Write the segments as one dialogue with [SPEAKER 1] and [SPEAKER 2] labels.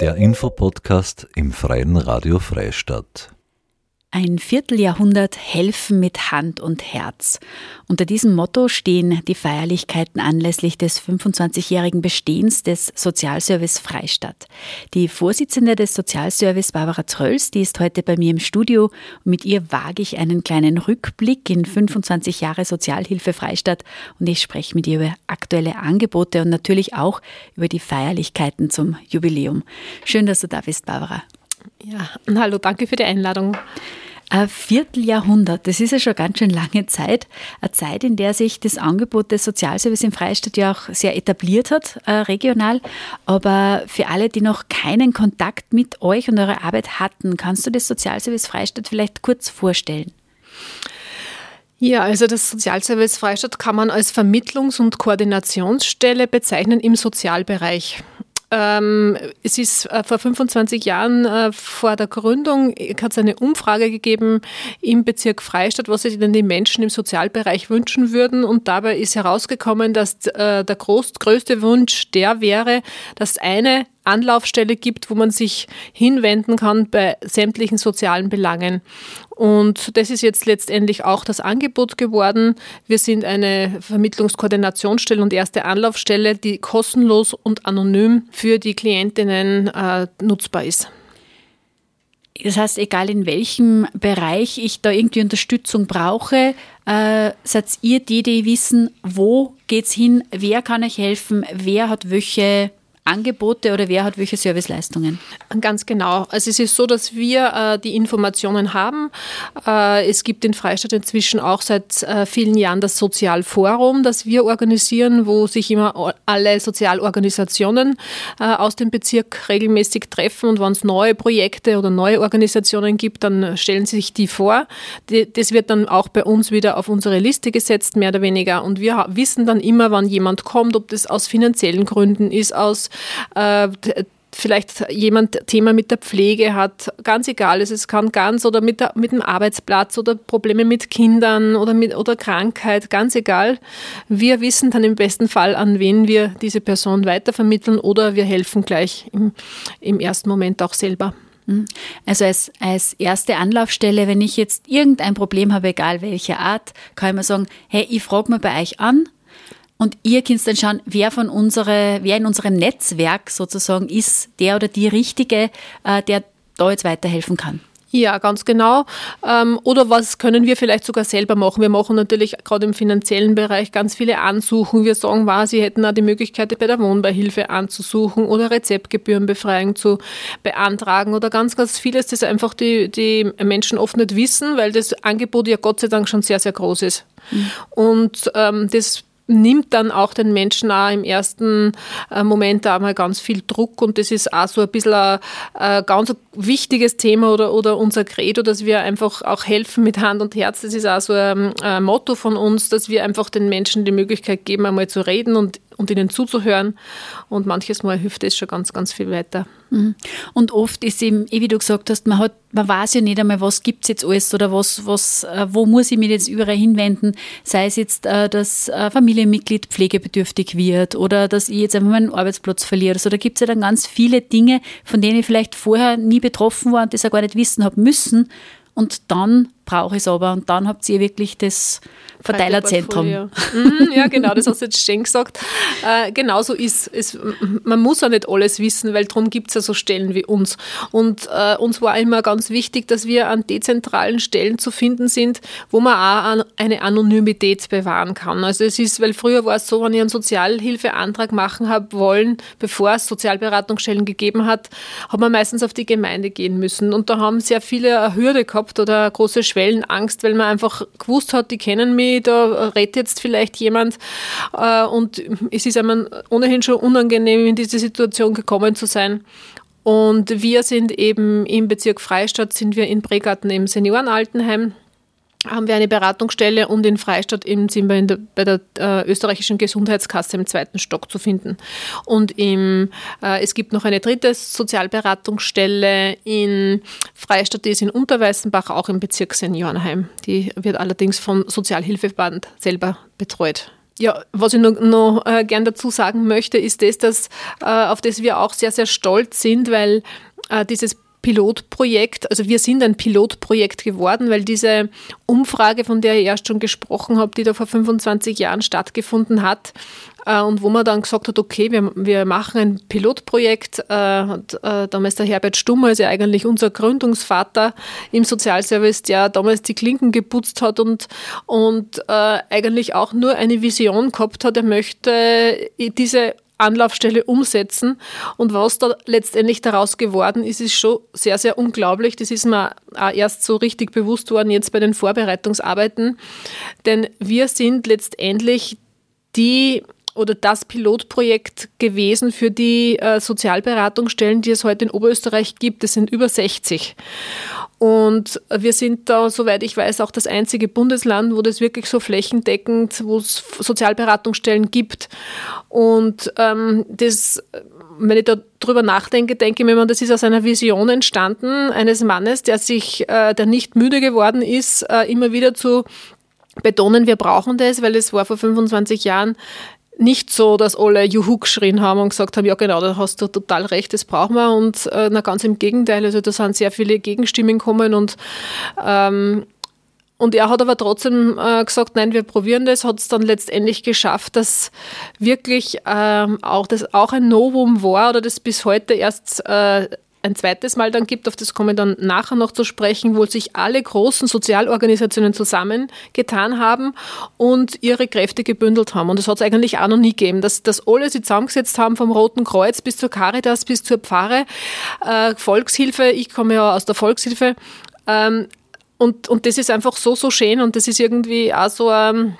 [SPEAKER 1] Der Infopodcast im Freien Radio Freistadt.
[SPEAKER 2] Ein Vierteljahrhundert helfen mit Hand und Herz. Unter diesem Motto stehen die Feierlichkeiten anlässlich des 25-jährigen Bestehens des Sozialservice Freistadt. Die Vorsitzende des Sozialservice, Barbara Trölls, die ist heute bei mir im Studio. Mit ihr wage ich einen kleinen Rückblick in 25 Jahre Sozialhilfe Freistadt und ich spreche mit ihr über aktuelle Angebote und natürlich auch über die Feierlichkeiten zum Jubiläum. Schön, dass du da bist, Barbara.
[SPEAKER 3] Ja, hallo, danke für die Einladung.
[SPEAKER 2] Ein Vierteljahrhundert, das ist ja schon ganz schön lange Zeit. Eine Zeit, in der sich das Angebot des Sozialservice im Freistaat ja auch sehr etabliert hat, äh, regional. Aber für alle, die noch keinen Kontakt mit euch und eurer Arbeit hatten, kannst du das Sozialservice Freistaat vielleicht kurz vorstellen?
[SPEAKER 3] Ja, also das Sozialservice Freistadt kann man als Vermittlungs- und Koordinationsstelle bezeichnen im Sozialbereich. Ähm, es ist äh, vor 25 Jahren äh, vor der Gründung hat es eine Umfrage gegeben im Bezirk Freistadt, was sich denn die Menschen im Sozialbereich wünschen würden. Und dabei ist herausgekommen, dass äh, der groß, größte Wunsch der wäre, dass eine Anlaufstelle gibt, wo man sich hinwenden kann bei sämtlichen sozialen Belangen. Und das ist jetzt letztendlich auch das Angebot geworden. Wir sind eine Vermittlungskoordinationsstelle und erste Anlaufstelle, die kostenlos und anonym für die Klientinnen äh, nutzbar ist.
[SPEAKER 2] Das heißt, egal in welchem Bereich ich da irgendwie Unterstützung brauche, äh, seid ihr die, die wissen, wo geht's hin, wer kann euch helfen, wer hat welche Angebote oder wer hat welche Serviceleistungen?
[SPEAKER 3] Ganz genau. Also es ist so, dass wir äh, die Informationen haben. Äh, es gibt in Freistadt inzwischen auch seit äh, vielen Jahren das Sozialforum, das wir organisieren, wo sich immer alle Sozialorganisationen äh, aus dem Bezirk regelmäßig treffen und wenn es neue Projekte oder neue Organisationen gibt, dann stellen sie sich die vor. Die, das wird dann auch bei uns wieder auf unsere Liste gesetzt, mehr oder weniger. Und wir wissen dann immer, wann jemand kommt, ob das aus finanziellen Gründen ist, aus äh, vielleicht jemand Thema mit der Pflege hat, ganz egal, es kann ganz oder mit, der, mit dem Arbeitsplatz oder Probleme mit Kindern oder, mit, oder Krankheit, ganz egal. Wir wissen dann im besten Fall, an wen wir diese Person weitervermitteln oder wir helfen gleich im, im ersten Moment auch selber.
[SPEAKER 2] Mhm. Also als, als erste Anlaufstelle, wenn ich jetzt irgendein Problem habe, egal welcher Art, kann ich mir sagen, hey, ich frage mal bei euch an, und ihr könnt dann schauen, wer von unsere, wer in unserem Netzwerk sozusagen ist, der oder die Richtige, äh, der da jetzt weiterhelfen kann.
[SPEAKER 3] Ja, ganz genau. Ähm, oder was können wir vielleicht sogar selber machen? Wir machen natürlich gerade im finanziellen Bereich ganz viele Ansuchen. Wir sagen, wow, Sie hätten auch die Möglichkeit, bei der Wohnbeihilfe anzusuchen oder Rezeptgebührenbefreiung zu beantragen oder ganz, ganz vieles, das einfach die, die Menschen oft nicht wissen, weil das Angebot ja Gott sei Dank schon sehr, sehr groß ist. Mhm. Und ähm, das nimmt dann auch den Menschen auch im ersten äh, Moment einmal ganz viel Druck und das ist auch so ein bisschen ein, ein ganz wichtiges Thema oder, oder unser Credo, dass wir einfach auch helfen mit Hand und Herz. Das ist auch so ein, ein Motto von uns, dass wir einfach den Menschen die Möglichkeit geben, einmal zu reden und und ihnen zuzuhören. Und manches Mal hilft es schon ganz, ganz viel weiter.
[SPEAKER 2] Mhm. Und oft ist eben, eh wie du gesagt hast, man, hat, man weiß ja nicht einmal, was gibt es jetzt alles oder was, was, äh, wo muss ich mich jetzt überall hinwenden. Sei es jetzt, äh, dass ein Familienmitglied pflegebedürftig wird oder dass ich jetzt einfach meinen Arbeitsplatz verliere. Also da gibt es ja dann ganz viele Dinge, von denen ich vielleicht vorher nie betroffen war und das auch gar nicht wissen habe müssen. Und dann brauche ich es aber. Und dann habt ihr wirklich das Verteilerzentrum.
[SPEAKER 3] Mhm, ja, genau, das hast du jetzt schön gesagt. Äh, genau so ist es. Man muss ja nicht alles wissen, weil darum gibt es ja so Stellen wie uns. Und äh, uns war immer ganz wichtig, dass wir an dezentralen Stellen zu finden sind, wo man auch eine Anonymität bewahren kann. Also es ist, weil früher war es so, wenn ich einen Sozialhilfeantrag machen habe wollen, bevor es Sozialberatungsstellen gegeben hat, hat man meistens auf die Gemeinde gehen müssen. Und da haben sehr viele eine Hürde gehabt oder eine große Schwellenangst, weil man einfach gewusst hat, die kennen mich, da redet jetzt vielleicht jemand. Äh, und es ist einem ohnehin schon unangenehm, in diese Situation gekommen zu sein. Und wir sind eben im Bezirk Freistadt, sind wir in Bregarten im Seniorenaltenheim haben wir eine Beratungsstelle und in Freistadt eben sind wir der, bei der äh, österreichischen Gesundheitskasse im zweiten Stock zu finden. Und im, äh, es gibt noch eine dritte Sozialberatungsstelle in Freistadt, die ist in Unterweißenbach, auch im Bezirk Seniorenheim. Die wird allerdings vom Sozialhilfeband selber betreut. Ja, was ich noch, noch äh, gern dazu sagen möchte, ist das, dass, äh, auf das wir auch sehr, sehr stolz sind, weil äh, dieses Pilotprojekt, also wir sind ein Pilotprojekt geworden, weil diese Umfrage, von der ich erst schon gesprochen habe, die da vor 25 Jahren stattgefunden hat, äh, und wo man dann gesagt hat, okay, wir, wir machen ein Pilotprojekt. Äh, und, äh, damals der Herbert Stummer ist ja eigentlich unser Gründungsvater im Sozialservice, der damals die Klinken geputzt hat und, und äh, eigentlich auch nur eine Vision gehabt hat, er möchte diese Anlaufstelle umsetzen. Und was da letztendlich daraus geworden ist, ist schon sehr, sehr unglaublich. Das ist mir auch erst so richtig bewusst worden jetzt bei den Vorbereitungsarbeiten. Denn wir sind letztendlich die oder das Pilotprojekt gewesen für die äh, Sozialberatungsstellen, die es heute in Oberösterreich gibt. Es sind über 60. Und wir sind da, soweit ich weiß, auch das einzige Bundesland, wo das wirklich so flächendeckend, wo es Sozialberatungsstellen gibt. Und ähm, das, wenn ich da drüber nachdenke, denke ich mir, das ist aus einer Vision entstanden, eines Mannes, der sich, äh, der nicht müde geworden ist, äh, immer wieder zu betonen, wir brauchen das, weil es war vor 25 Jahren nicht so, dass alle Juhu geschrien haben und gesagt haben, ja genau, da hast du total recht, das brauchen wir. Und äh, na, ganz im Gegenteil, also da sind sehr viele Gegenstimmen gekommen und ähm, und er hat aber trotzdem äh, gesagt, nein, wir probieren das, hat es dann letztendlich geschafft, dass wirklich ähm, auch das auch ein Novum war oder das bis heute erst äh, ein zweites Mal dann gibt, auf das komme ich dann nachher noch zu sprechen, wo sich alle großen Sozialorganisationen zusammengetan haben und ihre Kräfte gebündelt haben. Und das hat es eigentlich auch noch nie gegeben, dass, dass alle sich zusammengesetzt haben, vom Roten Kreuz bis zur Caritas, bis zur Pfarre, äh, Volkshilfe, ich komme ja aus der Volkshilfe, ähm, und, und das ist einfach so, so schön und das ist irgendwie auch so ein ähm,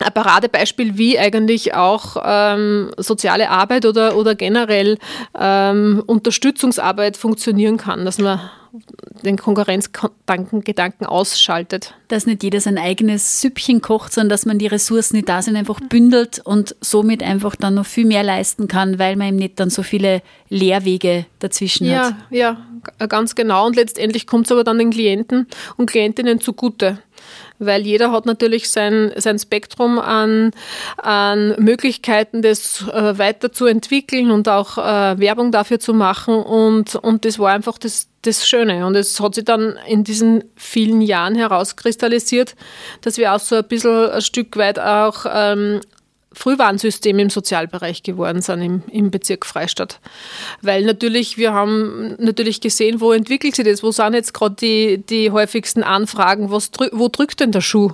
[SPEAKER 3] ein Paradebeispiel, wie eigentlich auch ähm, soziale Arbeit oder, oder generell ähm, Unterstützungsarbeit funktionieren kann, dass man den Konkurrenzgedanken ausschaltet.
[SPEAKER 2] Dass nicht jeder sein eigenes Süppchen kocht, sondern dass man die Ressourcen, die da sind, einfach bündelt und somit einfach dann noch viel mehr leisten kann, weil man eben nicht dann so viele Lehrwege dazwischen
[SPEAKER 3] ja,
[SPEAKER 2] hat.
[SPEAKER 3] Ja, ganz genau. Und letztendlich kommt es aber dann den Klienten und Klientinnen zugute weil jeder hat natürlich sein, sein Spektrum an, an Möglichkeiten, das äh, weiterzuentwickeln und auch äh, Werbung dafür zu machen. Und, und das war einfach das, das Schöne. Und es hat sich dann in diesen vielen Jahren herauskristallisiert, dass wir auch so ein bisschen ein Stück weit auch ähm, Frühwarnsystem im Sozialbereich geworden sind im, im Bezirk Freistadt. Weil natürlich, wir haben natürlich gesehen, wo entwickelt sich das, wo sind jetzt gerade die, die häufigsten Anfragen, was, wo drückt denn der Schuh?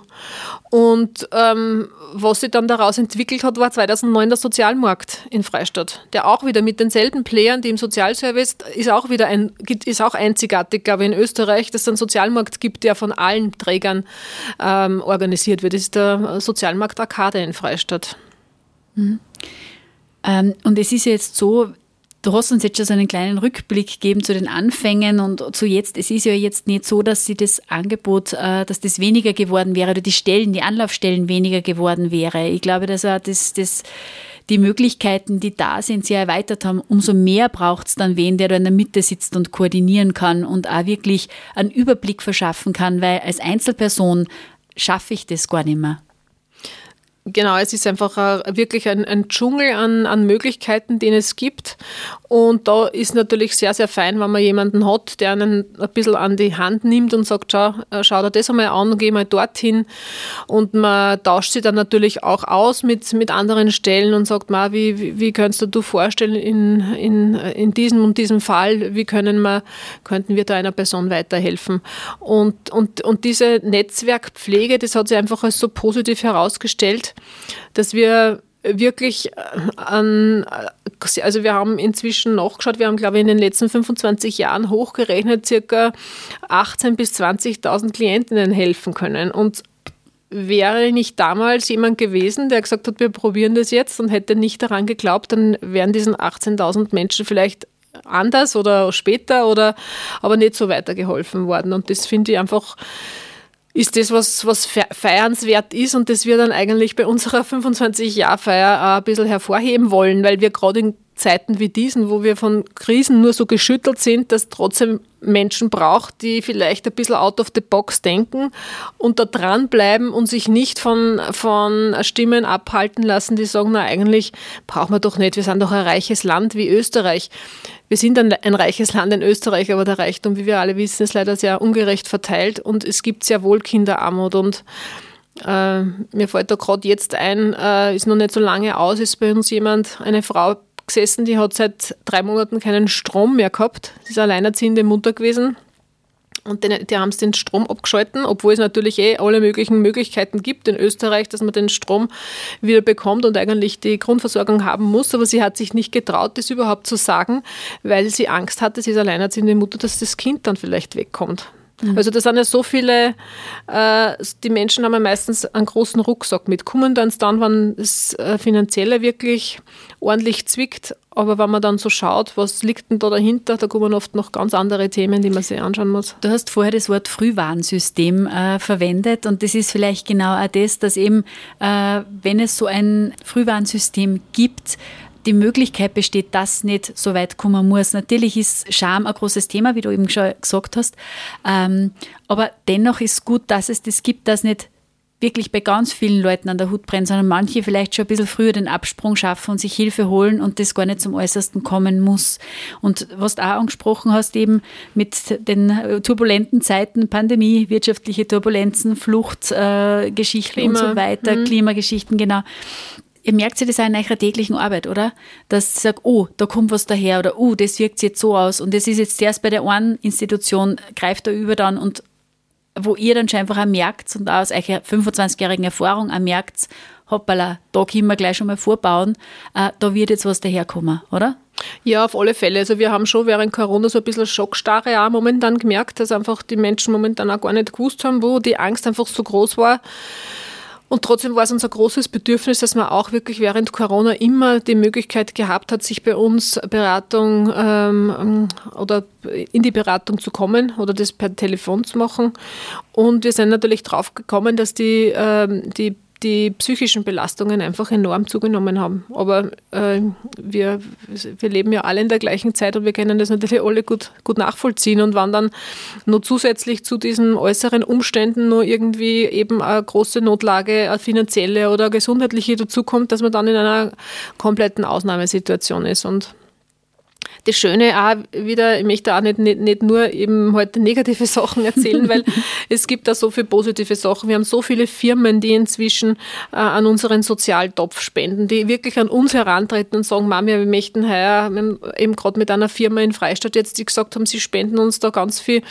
[SPEAKER 3] Und ähm, was sich dann daraus entwickelt hat, war 2009 der Sozialmarkt in Freistadt, der auch wieder mit denselben Playern, die im Sozialservice, ist auch wieder ein, ist auch einzigartig, glaube ich, in Österreich, dass es einen Sozialmarkt gibt, der von allen Trägern ähm, organisiert wird. Das ist der Sozialmarkt Arcade in Freistadt.
[SPEAKER 2] Mhm. Ähm, und es ist jetzt so, Du hast uns jetzt schon so einen kleinen Rückblick gegeben zu den Anfängen und zu jetzt. Es ist ja jetzt nicht so, dass sie das Angebot, äh, dass das weniger geworden wäre oder die Stellen, die Anlaufstellen weniger geworden wäre. Ich glaube, dass auch das, das, die Möglichkeiten, die da sind, sie erweitert haben. Umso mehr braucht es dann wen, der da in der Mitte sitzt und koordinieren kann und auch wirklich einen Überblick verschaffen kann, weil als Einzelperson schaffe ich das gar nicht mehr.
[SPEAKER 3] Genau, es ist einfach wirklich ein, ein Dschungel an, an Möglichkeiten, den es gibt. Und da ist natürlich sehr, sehr fein, wenn man jemanden hat, der einen ein bisschen an die Hand nimmt und sagt, schau, äh, schau dir das einmal an geh mal dorthin. Und man tauscht sich dann natürlich auch aus mit, mit anderen Stellen und sagt, wie, wie, wie könntest du dir vorstellen in, in, in diesem und diesem Fall, wie können wir, könnten wir da einer Person weiterhelfen? Und, und, und diese Netzwerkpflege, das hat sich einfach als so positiv herausgestellt, dass wir wirklich äh, an, also wir haben inzwischen nachgeschaut, wir haben glaube ich in den letzten 25 Jahren hochgerechnet circa 18.000 bis 20.000 Klientinnen helfen können. Und wäre nicht damals jemand gewesen, der gesagt hat, wir probieren das jetzt und hätte nicht daran geglaubt, dann wären diesen 18.000 Menschen vielleicht anders oder später oder aber nicht so weitergeholfen worden. Und das finde ich einfach ist das, was, was feiernswert ist und das wir dann eigentlich bei unserer 25-Jahr-Feier ein bisschen hervorheben wollen, weil wir gerade in Zeiten wie diesen, wo wir von Krisen nur so geschüttelt sind, dass trotzdem Menschen braucht, die vielleicht ein bisschen out of the box denken und da dranbleiben und sich nicht von, von Stimmen abhalten lassen, die sagen, na eigentlich brauchen wir doch nicht, wir sind doch ein reiches Land wie Österreich. Wir sind ein, ein reiches Land in Österreich, aber der Reichtum, wie wir alle wissen, ist leider sehr ungerecht verteilt und es gibt sehr wohl Kinderarmut und äh, mir fällt da gerade jetzt ein, äh, ist noch nicht so lange aus, ist bei uns jemand, eine Frau gesessen, die hat seit drei Monaten keinen Strom mehr gehabt. Sie ist alleinerziehende Mutter gewesen. Und den, die haben den Strom abgeschalten, obwohl es natürlich eh alle möglichen Möglichkeiten gibt in Österreich, dass man den Strom wieder bekommt und eigentlich die Grundversorgung haben muss. Aber sie hat sich nicht getraut, das überhaupt zu sagen, weil sie Angst hatte, sie ist alleinerziehende Mutter, dass das Kind dann vielleicht wegkommt. Mhm. Also das sind ja so viele, äh, die Menschen haben ja meistens einen großen Rucksack mit, kommen dann dann, wenn das äh, Finanzielle wirklich ordentlich zwickt, aber wenn man dann so schaut, was liegt denn da dahinter, da kommen oft noch ganz andere Themen, die man sich anschauen muss.
[SPEAKER 2] Du hast vorher das Wort Frühwarnsystem äh, verwendet und das ist vielleicht genau auch das, dass eben, äh, wenn es so ein Frühwarnsystem gibt, die Möglichkeit besteht, dass nicht so weit kommen muss. Natürlich ist Scham ein großes Thema, wie du eben schon gesagt hast. Ähm, aber dennoch ist gut, dass es das gibt, dass nicht wirklich bei ganz vielen Leuten an der Hut brennt, sondern manche vielleicht schon ein bisschen früher den Absprung schaffen und sich Hilfe holen und das gar nicht zum Äußersten kommen muss. Und was du auch angesprochen hast, eben mit den turbulenten Zeiten, Pandemie, wirtschaftliche Turbulenzen, Fluchtgeschichten äh, und so weiter, mhm. Klimageschichten, genau ihr merkt sich das auch in eurer täglichen Arbeit, oder? Dass ihr sagt, oh, da kommt was daher oder oh, das wirkt jetzt so aus und das ist jetzt erst bei der einen Institution, greift da über dann und wo ihr dann schon einfach auch merkt und auch aus eurer 25-jährigen Erfahrung auch merkt, hoppala, da können wir gleich schon mal vorbauen, äh, da wird jetzt was daherkommen, oder?
[SPEAKER 3] Ja, auf alle Fälle. Also wir haben schon während Corona so ein bisschen Schockstarre auch momentan gemerkt, dass einfach die Menschen momentan auch gar nicht gewusst haben, wo die Angst einfach so groß war. Und trotzdem war es unser großes Bedürfnis, dass man auch wirklich während Corona immer die Möglichkeit gehabt hat, sich bei uns Beratung ähm, oder in die Beratung zu kommen oder das per Telefon zu machen. Und wir sind natürlich drauf gekommen, dass die, ähm, die die psychischen Belastungen einfach enorm zugenommen haben. Aber äh, wir, wir leben ja alle in der gleichen Zeit und wir können das natürlich alle gut, gut nachvollziehen. Und wenn dann nur zusätzlich zu diesen äußeren Umständen nur irgendwie eben eine große Notlage, eine finanzielle oder eine gesundheitliche dazukommt, dass man dann in einer kompletten Ausnahmesituation ist. Und das Schöne auch wieder, ich möchte auch nicht, nicht, nicht nur eben heute negative Sachen erzählen, weil es gibt da so viele positive Sachen. Wir haben so viele Firmen, die inzwischen äh, an unseren Sozialtopf spenden, die wirklich an uns herantreten und sagen, Mami, wir möchten heuer, eben gerade mit einer Firma in Freistadt jetzt, die gesagt haben, sie spenden uns da ganz viel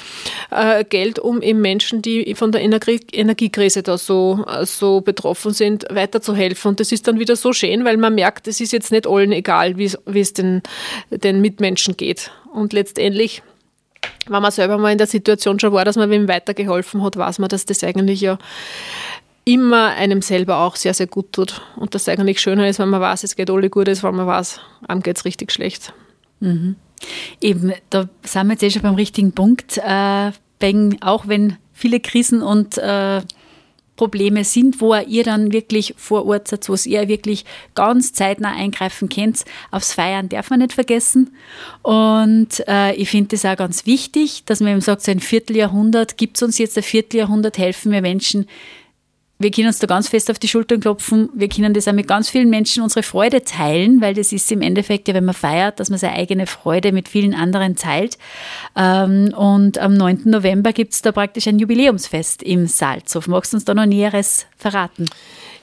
[SPEAKER 3] äh, Geld, um eben Menschen, die von der Energie Energiekrise da so, äh, so betroffen sind, weiterzuhelfen. Und das ist dann wieder so schön, weil man merkt, es ist jetzt nicht allen egal, wie es den, den mit Mitmenschen geht. Und letztendlich, wenn man selber mal in der Situation schon war, dass man wem weitergeholfen hat, weiß man, dass das eigentlich ja immer einem selber auch sehr, sehr gut tut. Und das eigentlich schöner ist, wenn man weiß, es geht alle gut, als wenn man weiß, einem geht es richtig schlecht.
[SPEAKER 2] Mhm. Eben, da sind wir jetzt eh schon beim richtigen Punkt. Äh, auch wenn viele Krisen und äh, Probleme sind, wo ihr dann wirklich vor Ort seid, wo ihr wirklich ganz zeitnah eingreifen könnt. Aufs Feiern darf man nicht vergessen. Und äh, ich finde es auch ganz wichtig, dass man eben sagt, so ein Vierteljahrhundert gibt es uns jetzt ein Vierteljahrhundert, helfen wir Menschen, wir können uns da ganz fest auf die Schultern klopfen. Wir können das auch mit ganz vielen Menschen unsere Freude teilen, weil das ist im Endeffekt ja, wenn man feiert, dass man seine eigene Freude mit vielen anderen teilt. Ähm, und am 9. November gibt es da praktisch ein Jubiläumsfest im Salzhof. Magst du uns da noch Näheres verraten?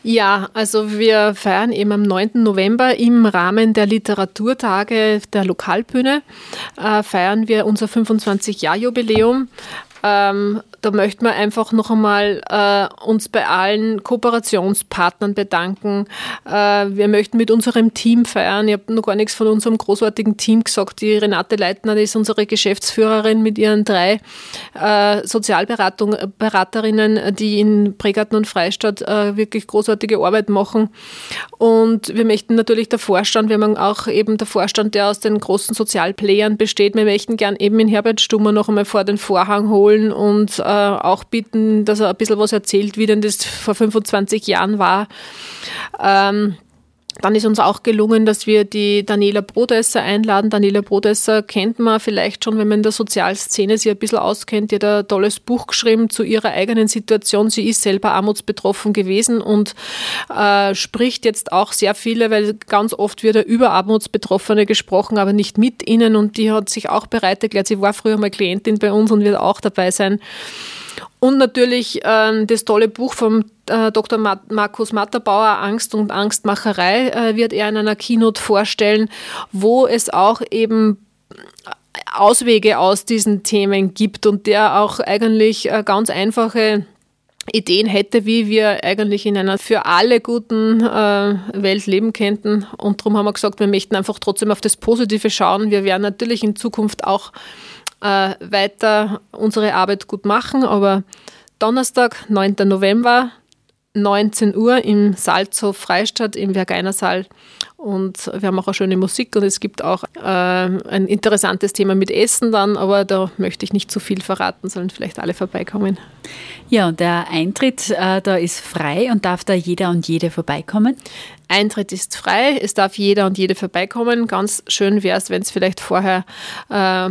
[SPEAKER 3] Ja, also wir feiern eben am 9. November im Rahmen der Literaturtage der Lokalbühne, äh, feiern wir unser 25-Jahr-Jubiläum. Ähm, da möchten wir einfach noch einmal äh, uns bei allen Kooperationspartnern bedanken. Äh, wir möchten mit unserem Team feiern. Ich habe noch gar nichts von unserem großartigen Team gesagt. Die Renate Leitner ist unsere Geschäftsführerin mit ihren drei äh, Sozialberaterinnen, die in Pregarten und Freistadt äh, wirklich großartige Arbeit machen. Und wir möchten natürlich der Vorstand, wir haben auch eben der Vorstand, der aus den großen Sozialplayern besteht. Wir möchten gern eben in Herbert Stummer noch einmal vor den Vorhang holen und äh, auch bitten, dass er ein bisschen was erzählt, wie denn das vor 25 Jahren war. Ähm, dann ist uns auch gelungen, dass wir die Daniela Brodesser einladen. Daniela Brodesser kennt man vielleicht schon, wenn man in der Sozialszene sich ein bisschen auskennt. Die hat ein tolles Buch geschrieben zu ihrer eigenen Situation. Sie ist selber armutsbetroffen gewesen und äh, spricht jetzt auch sehr viele, weil ganz oft wird er über Armutsbetroffene gesprochen, aber nicht mit ihnen. Und die hat sich auch bereit erklärt. Sie war früher mal Klientin bei uns und wird auch dabei sein. Und natürlich äh, das tolle Buch vom äh, Dr. Markus Matterbauer, Angst und Angstmacherei, äh, wird er in einer Keynote vorstellen, wo es auch eben Auswege aus diesen Themen gibt und der auch eigentlich äh, ganz einfache Ideen hätte, wie wir eigentlich in einer für alle guten äh, Welt leben könnten. Und darum haben wir gesagt, wir möchten einfach trotzdem auf das Positive schauen. Wir werden natürlich in Zukunft auch äh, weiter unsere Arbeit gut machen. Aber Donnerstag, 9. November, 19 Uhr im Salzhof Freistadt im Vergeiner Saal. Und wir haben auch eine schöne Musik und es gibt auch äh, ein interessantes Thema mit Essen dann, aber da möchte ich nicht zu viel verraten, sollen vielleicht alle vorbeikommen.
[SPEAKER 2] Ja, und der Eintritt äh, da ist frei und darf da jeder und jede vorbeikommen?
[SPEAKER 3] Eintritt ist frei, es darf jeder und jede vorbeikommen. Ganz schön wäre es, wenn es vielleicht vorher äh,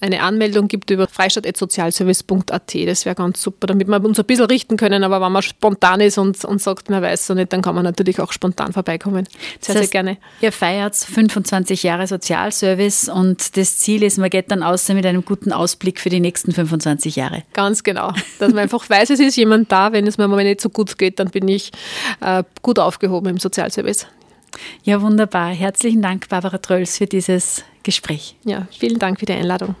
[SPEAKER 3] eine Anmeldung gibt über freistadt.sozialservice.at. Das wäre ganz super, damit wir uns ein bisschen richten können. Aber wenn man spontan ist und, und sagt, man weiß so nicht, dann kann man natürlich auch spontan vorbeikommen.
[SPEAKER 2] Sehr, das heißt, sehr gerne. Ihr feiert 25 Jahre Sozialservice und das Ziel ist, man geht dann außer mit einem guten Ausblick für die nächsten 25 Jahre.
[SPEAKER 3] Ganz genau. Dass man einfach weiß, es ist jemand da. Wenn es mir mal nicht so gut geht, dann bin ich äh, gut aufgehoben im Sozialservice.
[SPEAKER 2] Ja, wunderbar. Herzlichen Dank, Barbara Trölls, für dieses Gespräch.
[SPEAKER 3] Ja, vielen Dank für die Einladung.